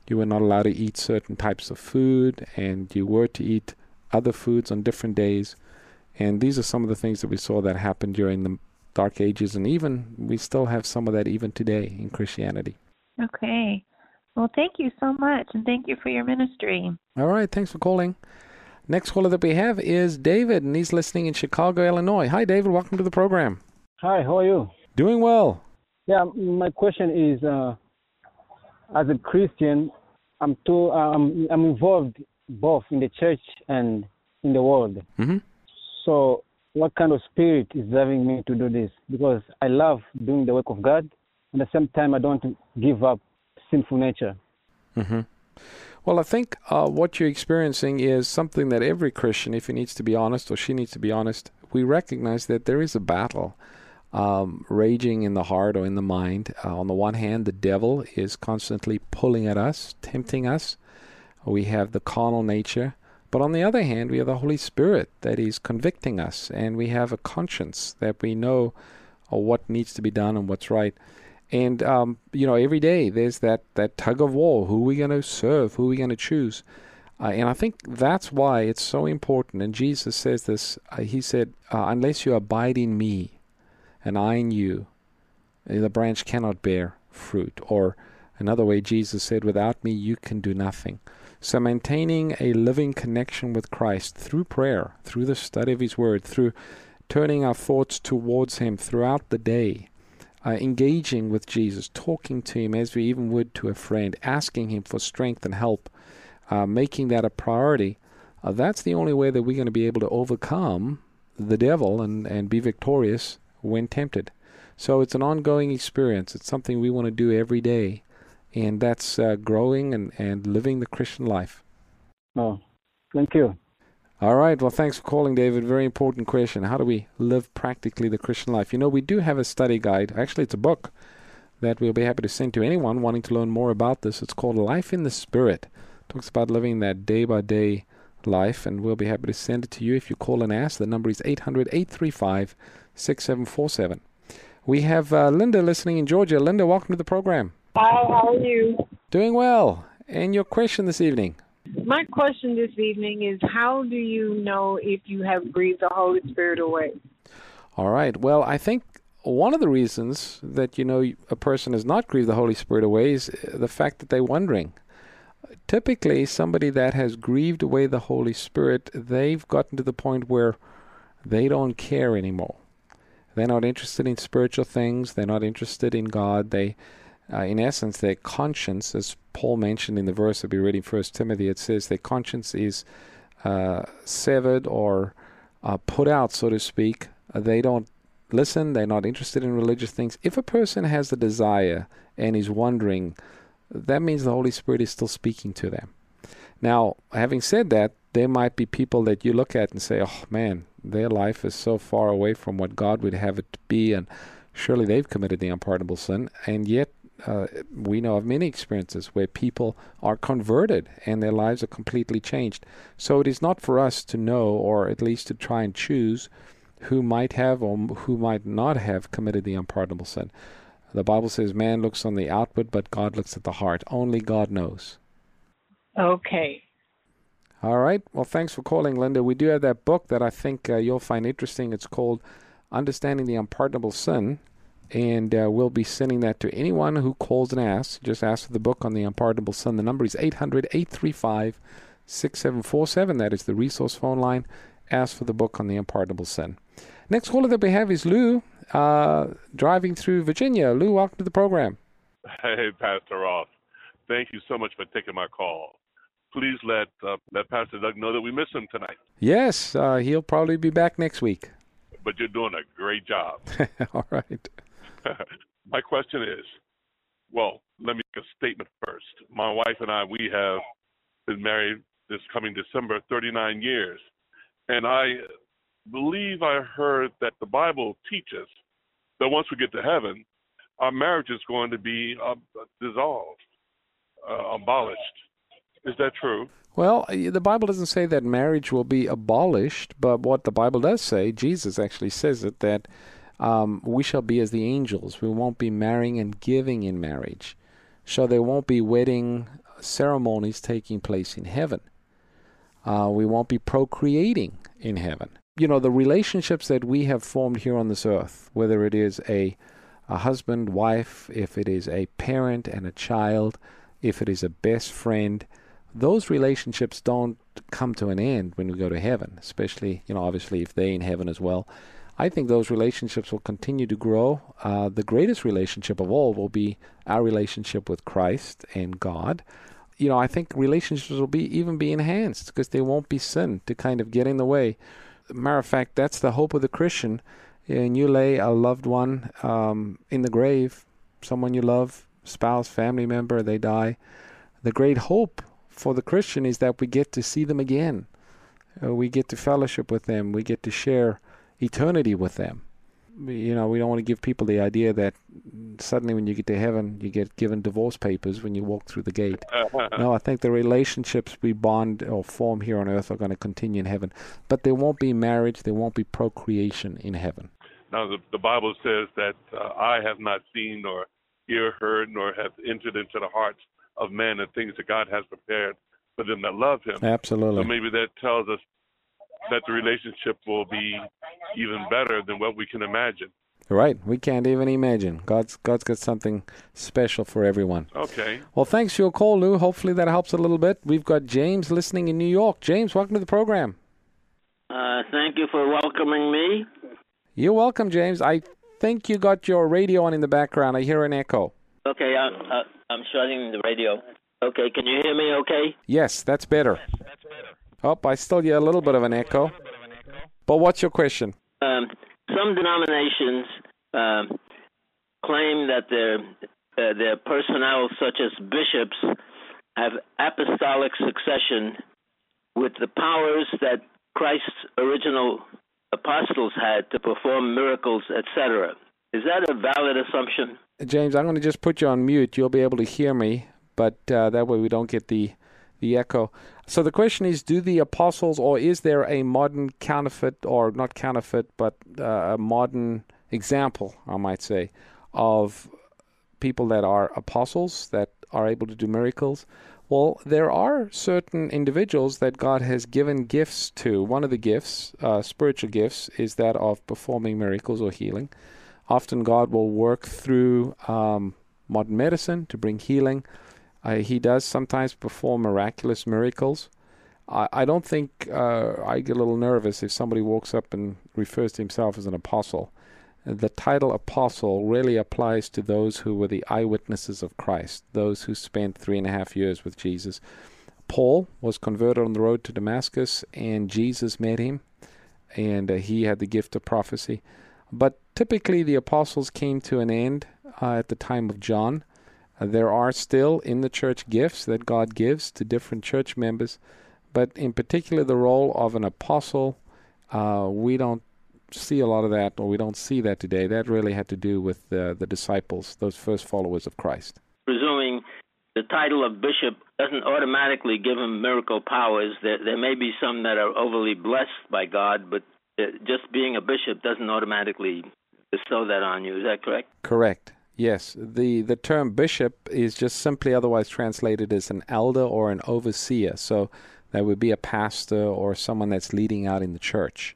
you were not allowed to eat certain types of food and you were to eat other foods on different days. And these are some of the things that we saw that happened during the Dark Ages, and even we still have some of that even today in Christianity. Okay. Well, thank you so much, and thank you for your ministry. All right. Thanks for calling. Next caller that we have is David, and he's listening in Chicago, Illinois. Hi, David. Welcome to the program. Hi, how are you? Doing well. Yeah, my question is, uh, as a Christian, I'm too, um, I'm involved both in the church and in the world. Mm-hmm. So, what kind of spirit is driving me to do this? Because I love doing the work of God, and at the same time, I don't give up sinful nature. Mm-hmm. Well, I think uh, what you're experiencing is something that every Christian, if he needs to be honest or she needs to be honest, we recognize that there is a battle um, raging in the heart or in the mind. Uh, on the one hand, the devil is constantly pulling at us, tempting us. We have the carnal nature. But on the other hand, we have the Holy Spirit that is convicting us, and we have a conscience that we know uh, what needs to be done and what's right. And um, you know, every day there's that that tug of war: who are we going to serve? Who are we going to choose? Uh, and I think that's why it's so important. And Jesus says this. Uh, he said, uh, "Unless you abide in me, and I in you, the branch cannot bear fruit." Or another way, Jesus said, "Without me, you can do nothing." So maintaining a living connection with Christ through prayer, through the study of His Word, through turning our thoughts towards Him throughout the day uh, engaging with Jesus, talking to Him as we even would to a friend, asking Him for strength and help, uh, making that a priority, uh, that's the only way that we're going to be able to overcome the devil and, and be victorious when tempted. So it's an ongoing experience. It's something we want to do every day, and that's uh, growing and, and living the Christian life. Oh, thank you. All right. Well, thanks for calling, David. Very important question. How do we live practically the Christian life? You know, we do have a study guide. Actually, it's a book that we'll be happy to send to anyone wanting to learn more about this. It's called Life in the Spirit. It talks about living that day by day life, and we'll be happy to send it to you if you call and ask. The number is 800 835 6747. We have uh, Linda listening in Georgia. Linda, welcome to the program. Hi, how are you? Doing well. And your question this evening? My question this evening is how do you know if you have breathed the Holy Spirit away? All right. Well, I think one of the reasons that you know a person has not grieved the Holy Spirit away is uh, the fact that they're wondering. Typically, somebody that has grieved away the Holy Spirit, they've gotten to the point where they don't care anymore. They're not interested in spiritual things. They're not interested in God. They uh, in essence, their conscience, as Paul mentioned in the verse that we read in First Timothy, it says their conscience is uh, severed or uh, put out, so to speak, uh, they don't listen, they're not interested in religious things. If a person has the desire and is wondering, that means the Holy Spirit is still speaking to them. Now, having said that, there might be people that you look at and say, oh man, their life is so far away from what God would have it to be, and surely they've committed the unpardonable sin. And yet, uh, we know of many experiences where people are converted and their lives are completely changed. So it is not for us to know, or at least to try and choose, who might have or who might not have committed the unpardonable sin. The Bible says man looks on the outward, but God looks at the heart. Only God knows. Okay. All right. Well, thanks for calling, Linda. We do have that book that I think uh, you'll find interesting. It's called Understanding the Unpardonable Sin. And uh, we'll be sending that to anyone who calls and asks. Just ask for the book on the unpardonable sin. The number is 800 835 6747. That is the resource phone line. Ask for the book on the unpardonable sin. Next caller that we have is Lou, uh, driving through Virginia. Lou, welcome to the program. Hey, Pastor Ross. Thank you so much for taking my call. Please let uh, let Pastor Doug know that we miss him tonight. Yes, uh, he'll probably be back next week. But you're doing a great job. All right. my question is, well, let me make a statement first. My wife and I, we have been married this coming December 39 years, and I believe I heard that the Bible teaches that once we get to heaven, our marriage is going to be uh, dissolved, uh, abolished. Is that true? Well, the Bible doesn't say that marriage will be abolished, but what the Bible does say, Jesus actually says it, that um, we shall be as the angels. We won't be marrying and giving in marriage. So there won't be wedding ceremonies taking place in heaven. Uh, we won't be procreating in heaven. You know, the relationships that we have formed here on this earth, whether it is a, a husband, wife, if it is a parent and a child, if it is a best friend, those relationships don't come to an end when we go to heaven, especially, you know, obviously if they're in heaven as well. I think those relationships will continue to grow. Uh, the greatest relationship of all will be our relationship with Christ and God. You know, I think relationships will be even be enhanced because there won't be sin to kind of get in the way. Matter of fact, that's the hope of the Christian. And you lay a loved one um, in the grave, someone you love, spouse, family member, they die. The great hope for the Christian is that we get to see them again. Uh, we get to fellowship with them. We get to share eternity with them. You know, we don't want to give people the idea that suddenly when you get to heaven, you get given divorce papers when you walk through the gate. no, I think the relationships we bond or form here on earth are going to continue in heaven. But there won't be marriage, there won't be procreation in heaven. Now, the, the Bible says that uh, I have not seen nor ear heard nor have entered into the hearts of men the things that God has prepared for them that love Him. Absolutely. So maybe that tells us that the relationship will be even better than what we can imagine. Right. We can't even imagine. God's God's got something special for everyone. Okay. Well, thanks for your call, Lou. Hopefully that helps a little bit. We've got James listening in New York. James, welcome to the program. Uh, thank you for welcoming me. You're welcome, James. I think you got your radio on in the background. I hear an echo. Okay, I, I, I'm shutting the radio. Okay, can you hear me okay? Yes, that's better. Oh, I still hear a little bit of an echo. But what's your question? Um, some denominations um, claim that their uh, their personnel, such as bishops, have apostolic succession with the powers that Christ's original apostles had to perform miracles, etc. Is that a valid assumption? James, I'm going to just put you on mute. You'll be able to hear me, but uh, that way we don't get the the echo. So the question is do the apostles, or is there a modern counterfeit, or not counterfeit, but uh, a modern example, I might say, of people that are apostles that are able to do miracles? Well, there are certain individuals that God has given gifts to. One of the gifts, uh, spiritual gifts, is that of performing miracles or healing. Often God will work through um, modern medicine to bring healing. Uh, he does sometimes perform miraculous miracles. I, I don't think uh, I get a little nervous if somebody walks up and refers to himself as an apostle. The title apostle really applies to those who were the eyewitnesses of Christ, those who spent three and a half years with Jesus. Paul was converted on the road to Damascus, and Jesus met him and uh, he had the gift of prophecy. But typically, the apostles came to an end uh, at the time of John. Uh, there are still in the church gifts that God gives to different church members, but in particular, the role of an apostle, uh, we don't see a lot of that, or we don't see that today. That really had to do with the, the disciples, those first followers of Christ. Presuming the title of bishop doesn't automatically give him miracle powers. There, there may be some that are overly blessed by God, but uh, just being a bishop doesn't automatically bestow that on you. Is that correct? Correct. Yes. The the term bishop is just simply otherwise translated as an elder or an overseer. So that would be a pastor or someone that's leading out in the church.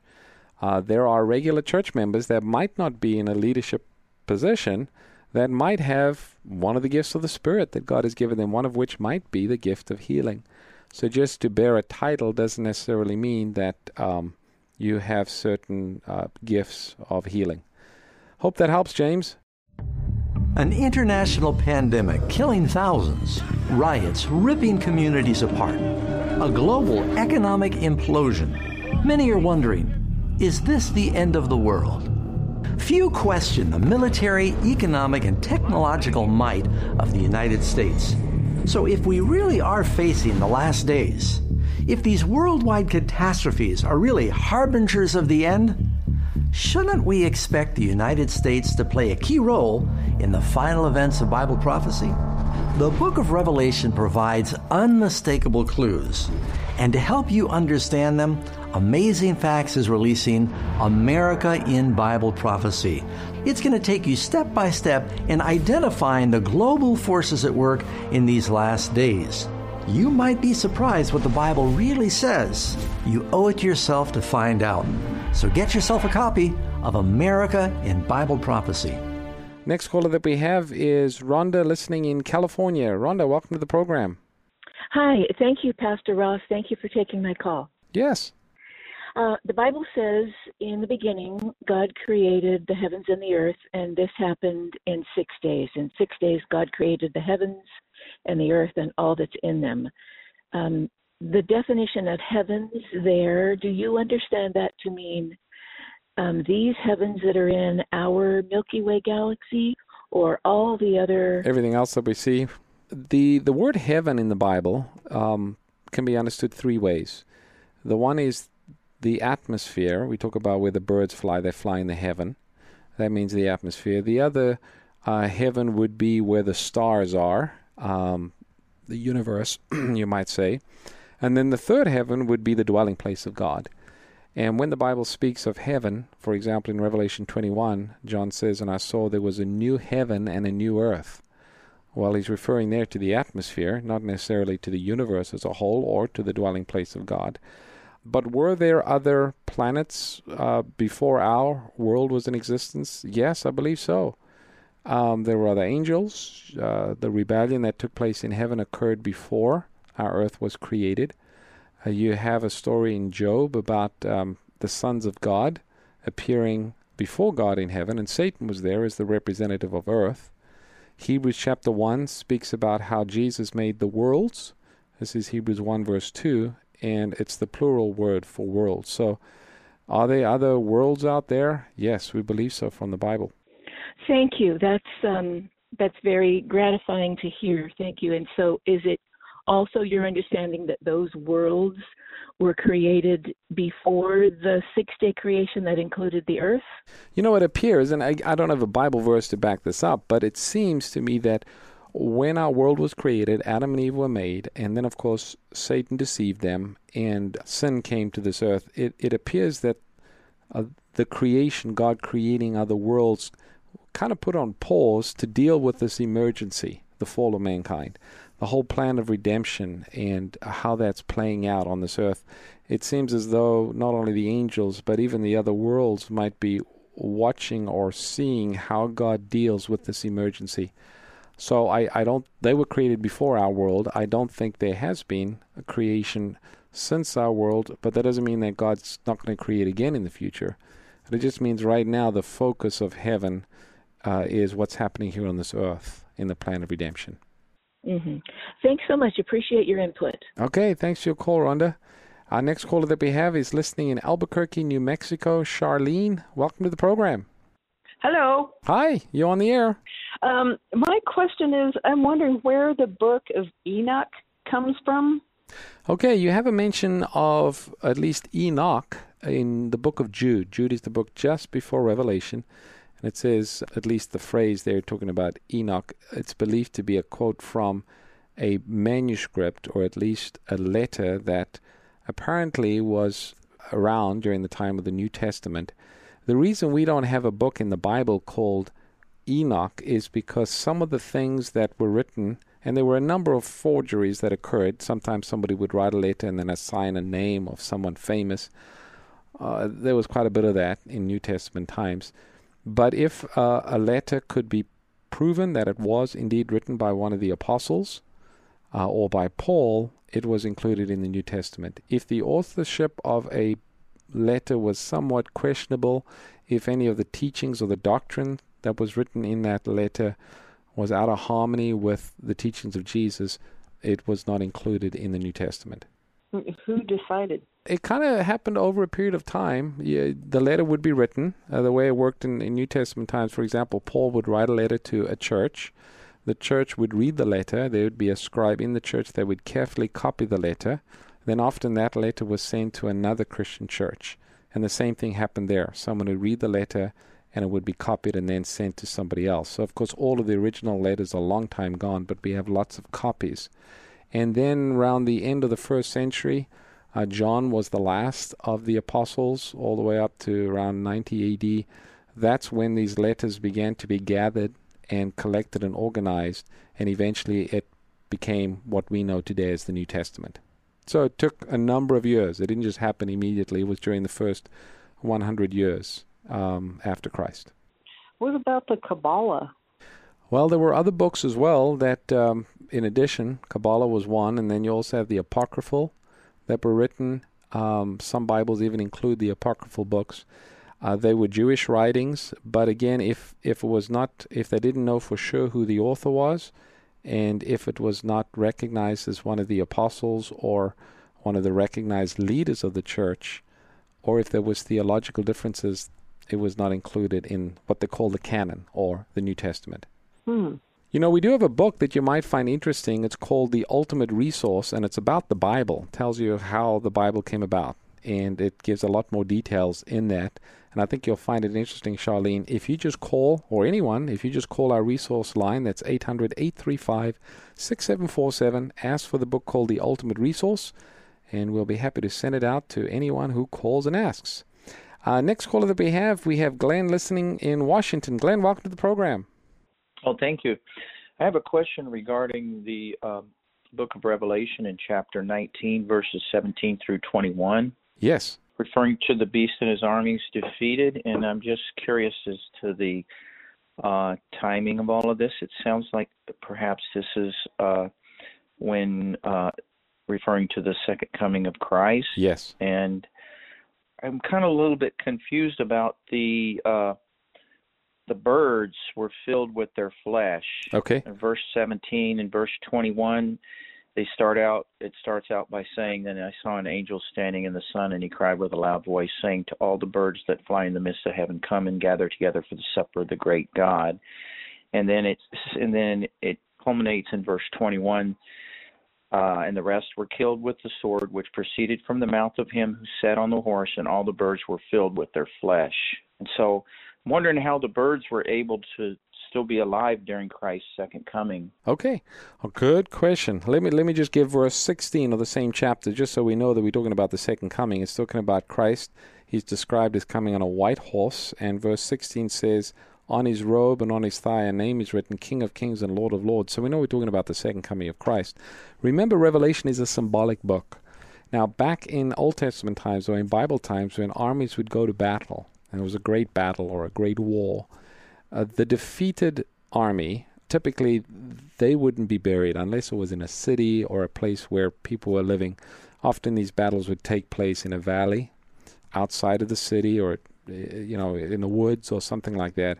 Uh, there are regular church members that might not be in a leadership position that might have one of the gifts of the Spirit that God has given them, one of which might be the gift of healing. So just to bear a title doesn't necessarily mean that um, you have certain uh, gifts of healing. Hope that helps, James. An international pandemic killing thousands, riots ripping communities apart, a global economic implosion. Many are wondering is this the end of the world? Few question the military, economic, and technological might of the United States. So, if we really are facing the last days, if these worldwide catastrophes are really harbingers of the end, shouldn't we expect the United States to play a key role in the final events of Bible prophecy? The book of Revelation provides unmistakable clues, and to help you understand them, Amazing Facts is releasing America in Bible Prophecy. It's going to take you step by step in identifying the global forces at work in these last days. You might be surprised what the Bible really says. You owe it to yourself to find out. So get yourself a copy of America in Bible Prophecy. Next caller that we have is Rhonda listening in California. Rhonda, welcome to the program. Hi, thank you, Pastor Ross. Thank you for taking my call. Yes. Uh, the Bible says in the beginning, God created the heavens and the earth, and this happened in six days. In six days, God created the heavens and the earth and all that's in them. Um, the definition of heavens there, do you understand that to mean um, these heavens that are in our Milky Way galaxy or all the other. Everything else that we see? The, the word heaven in the Bible um, can be understood three ways. The one is the atmosphere. We talk about where the birds fly, they fly in the heaven. That means the atmosphere. The other uh, heaven would be where the stars are, um, the universe, you might say. And then the third heaven would be the dwelling place of God. And when the Bible speaks of heaven, for example, in Revelation 21, John says, And I saw there was a new heaven and a new earth. Well, he's referring there to the atmosphere, not necessarily to the universe as a whole or to the dwelling place of God. But were there other planets uh, before our world was in existence? Yes, I believe so. Um, there were other angels. Uh, the rebellion that took place in heaven occurred before our earth was created. Uh, you have a story in Job about um, the sons of God appearing before God in heaven, and Satan was there as the representative of earth. Hebrews chapter 1 speaks about how Jesus made the worlds. This is Hebrews 1, verse 2, and it's the plural word for world. So, are there other worlds out there? Yes, we believe so from the Bible. Thank you. That's um, that's very gratifying to hear. Thank you. And so, is it also your understanding that those worlds were created before the six day creation that included the earth? You know, it appears, and I, I don't have a Bible verse to back this up, but it seems to me that when our world was created, Adam and Eve were made, and then, of course, Satan deceived them, and sin came to this earth. It, it appears that uh, the creation, God creating other worlds, kind of put on pause to deal with this emergency, the fall of mankind, the whole plan of redemption, and how that's playing out on this earth. It seems as though not only the angels, but even the other worlds might be watching or seeing how God deals with this emergency. So I, I don't they were created before our world. I don't think there has been a creation since our world, but that doesn't mean that God's not going to create again in the future. It just means right now the focus of heaven uh, is what's happening here on this earth in the plan of redemption. Mm-hmm. Thanks so much. Appreciate your input. Okay, thanks for your call, Rhonda. Our next caller that we have is listening in Albuquerque, New Mexico. Charlene, welcome to the program. Hello. Hi, you on the air? Um, my question is I'm wondering where the book of Enoch comes from. Okay, you have a mention of at least Enoch in the book of Jude. Jude is the book just before Revelation. It says, at least the phrase they're talking about Enoch, it's believed to be a quote from a manuscript or at least a letter that apparently was around during the time of the New Testament. The reason we don't have a book in the Bible called Enoch is because some of the things that were written, and there were a number of forgeries that occurred. Sometimes somebody would write a letter and then assign a name of someone famous. Uh, there was quite a bit of that in New Testament times. But if uh, a letter could be proven that it was indeed written by one of the apostles uh, or by Paul, it was included in the New Testament. If the authorship of a letter was somewhat questionable, if any of the teachings or the doctrine that was written in that letter was out of harmony with the teachings of Jesus, it was not included in the New Testament. Who decided? It kind of happened over a period of time. Yeah, the letter would be written uh, the way it worked in, in New Testament times. For example, Paul would write a letter to a church. The church would read the letter. There would be a scribe in the church that would carefully copy the letter. Then often that letter was sent to another Christian church. And the same thing happened there. Someone would read the letter and it would be copied and then sent to somebody else. So, of course, all of the original letters are a long time gone, but we have lots of copies. And then around the end of the first century, uh, John was the last of the apostles, all the way up to around 90 AD. That's when these letters began to be gathered and collected and organized, and eventually it became what we know today as the New Testament. So it took a number of years. It didn't just happen immediately. It was during the first 100 years um, after Christ. What about the Kabbalah? Well, there were other books as well that, um, in addition, Kabbalah was one, and then you also have the Apocryphal that were written. Um, some Bibles even include the Apocryphal books. Uh, they were Jewish writings, but again, if if it was not, if they didn't know for sure who the author was, and if it was not recognized as one of the apostles or one of the recognized leaders of the church, or if there was theological differences, it was not included in what they call the canon or the New Testament. Hmm. You know, we do have a book that you might find interesting. It's called The Ultimate Resource, and it's about the Bible. It tells you how the Bible came about, and it gives a lot more details in that. And I think you'll find it interesting, Charlene. If you just call, or anyone, if you just call our resource line, that's 800 835 6747, ask for the book called The Ultimate Resource, and we'll be happy to send it out to anyone who calls and asks. Uh, next caller that we have, we have Glenn listening in Washington. Glenn, welcome to the program. Oh, thank you. I have a question regarding the um, book of Revelation in chapter 19, verses 17 through 21. Yes. Referring to the beast and his armies defeated, and I'm just curious as to the uh, timing of all of this. It sounds like perhaps this is uh, when uh, referring to the second coming of Christ. Yes. And I'm kind of a little bit confused about the uh, the birds were filled with their flesh. Okay. In verse 17 and verse 21, they start out. It starts out by saying, "Then I saw an angel standing in the sun, and he cried with a loud voice, saying to all the birds that fly in the midst of heaven, Come and gather together for the supper of the great God." And then it's and then it culminates in verse 21. Uh, and the rest were killed with the sword which proceeded from the mouth of him who sat on the horse, and all the birds were filled with their flesh. And so wondering how the birds were able to still be alive during Christ's second coming. Okay, a good question. Let me let me just give verse 16 of the same chapter, just so we know that we're talking about the second coming. It's talking about Christ. He's described as coming on a white horse, and verse 16 says, "On his robe and on his thigh a name is written, King of Kings and Lord of Lords." So we know we're talking about the second coming of Christ. Remember, Revelation is a symbolic book. Now, back in Old Testament times or in Bible times, when armies would go to battle, and it was a great battle or a great war, uh, the defeated army typically they wouldn't be buried unless it was in a city or a place where people were living. Often these battles would take place in a valley outside of the city or uh, you know in the woods or something like that.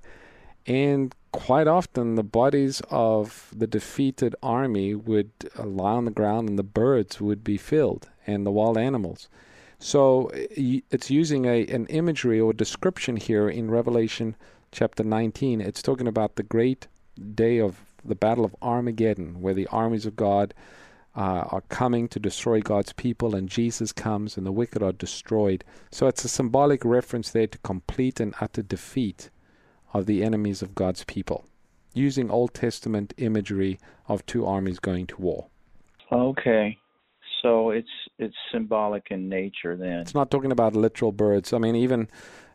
And quite often the bodies of the defeated army would uh, lie on the ground and the birds would be filled and the wild animals. So it's using a an imagery or description here in Revelation chapter 19. It's talking about the great day of the battle of Armageddon, where the armies of God uh, are coming to destroy God's people, and Jesus comes, and the wicked are destroyed. So it's a symbolic reference there to complete and utter defeat of the enemies of God's people, using Old Testament imagery of two armies going to war. Okay. So it's it's symbolic in nature then. It's not talking about literal birds. I mean even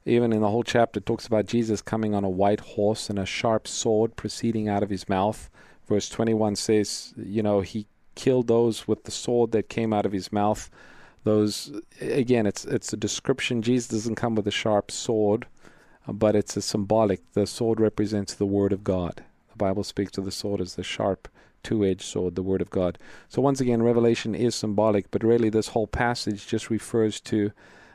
even in the whole chapter it talks about Jesus coming on a white horse and a sharp sword proceeding out of his mouth. Verse 21 says, you know, he killed those with the sword that came out of his mouth. Those again, it's it's a description. Jesus doesn't come with a sharp sword, but it's a symbolic. The sword represents the word of God. The Bible speaks of the sword as the sharp two edged sword, the Word of God. So, once again, Revelation is symbolic, but really, this whole passage just refers to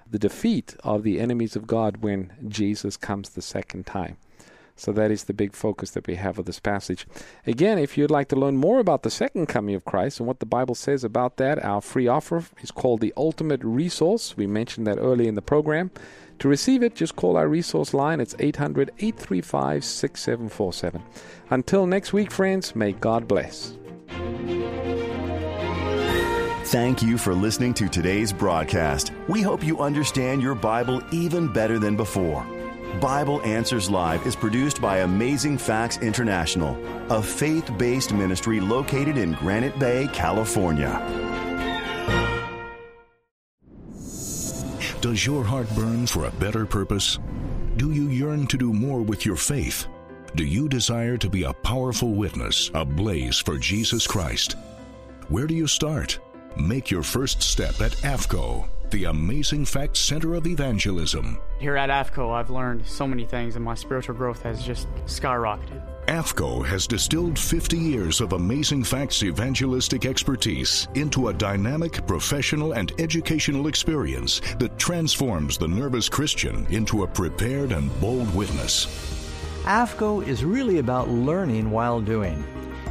the defeat of the enemies of God when Jesus comes the second time. So, that is the big focus that we have of this passage. Again, if you'd like to learn more about the second coming of Christ and what the Bible says about that, our free offer is called the Ultimate Resource. We mentioned that early in the program. To receive it, just call our resource line. It's 800 835 6747. Until next week, friends, may God bless. Thank you for listening to today's broadcast. We hope you understand your Bible even better than before. Bible Answers Live is produced by Amazing Facts International, a faith based ministry located in Granite Bay, California. Does your heart burn for a better purpose? Do you yearn to do more with your faith? Do you desire to be a powerful witness, a blaze for Jesus Christ? Where do you start? Make your first step at AFCOE, the Amazing Facts Center of Evangelism. Here at AFCOE, I've learned so many things, and my spiritual growth has just skyrocketed. AFCOE has distilled 50 years of amazing facts evangelistic expertise into a dynamic, professional, and educational experience that transforms the nervous Christian into a prepared and bold witness. AFCOE is really about learning while doing.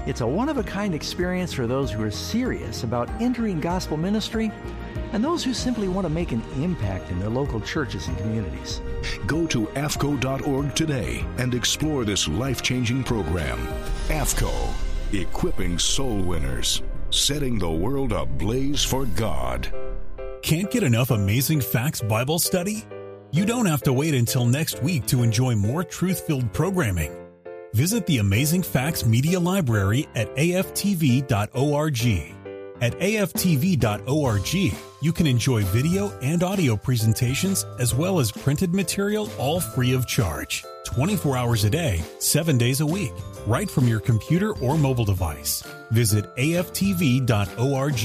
It's a one of a kind experience for those who are serious about entering gospel ministry and those who simply want to make an impact in their local churches and communities. Go to AFCOE.org today and explore this life changing program. AFCOE, equipping soul winners, setting the world ablaze for God. Can't get enough amazing facts Bible study? You don't have to wait until next week to enjoy more truth filled programming. Visit the Amazing Facts Media Library at aftv.org. At aftv.org, you can enjoy video and audio presentations as well as printed material all free of charge, 24 hours a day, 7 days a week, right from your computer or mobile device. Visit aftv.org.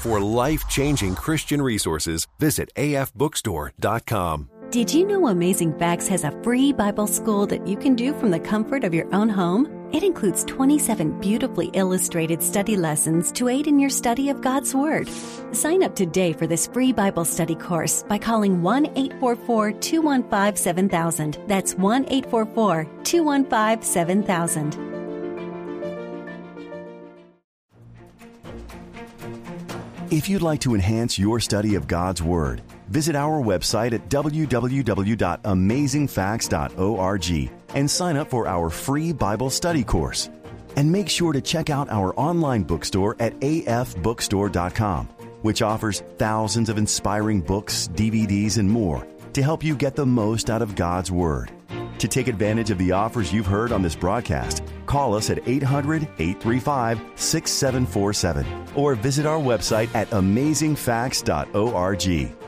For life changing Christian resources, visit afbookstore.com. Did you know Amazing Facts has a free Bible school that you can do from the comfort of your own home? It includes 27 beautifully illustrated study lessons to aid in your study of God's Word. Sign up today for this free Bible study course by calling 1 844 215 7000. That's 1 844 215 7000. If you'd like to enhance your study of God's Word, visit our website at www.amazingfacts.org and sign up for our free Bible study course. And make sure to check out our online bookstore at afbookstore.com, which offers thousands of inspiring books, DVDs, and more to help you get the most out of God's Word. To take advantage of the offers you've heard on this broadcast, call us at 800 835 6747 or visit our website at amazingfacts.org.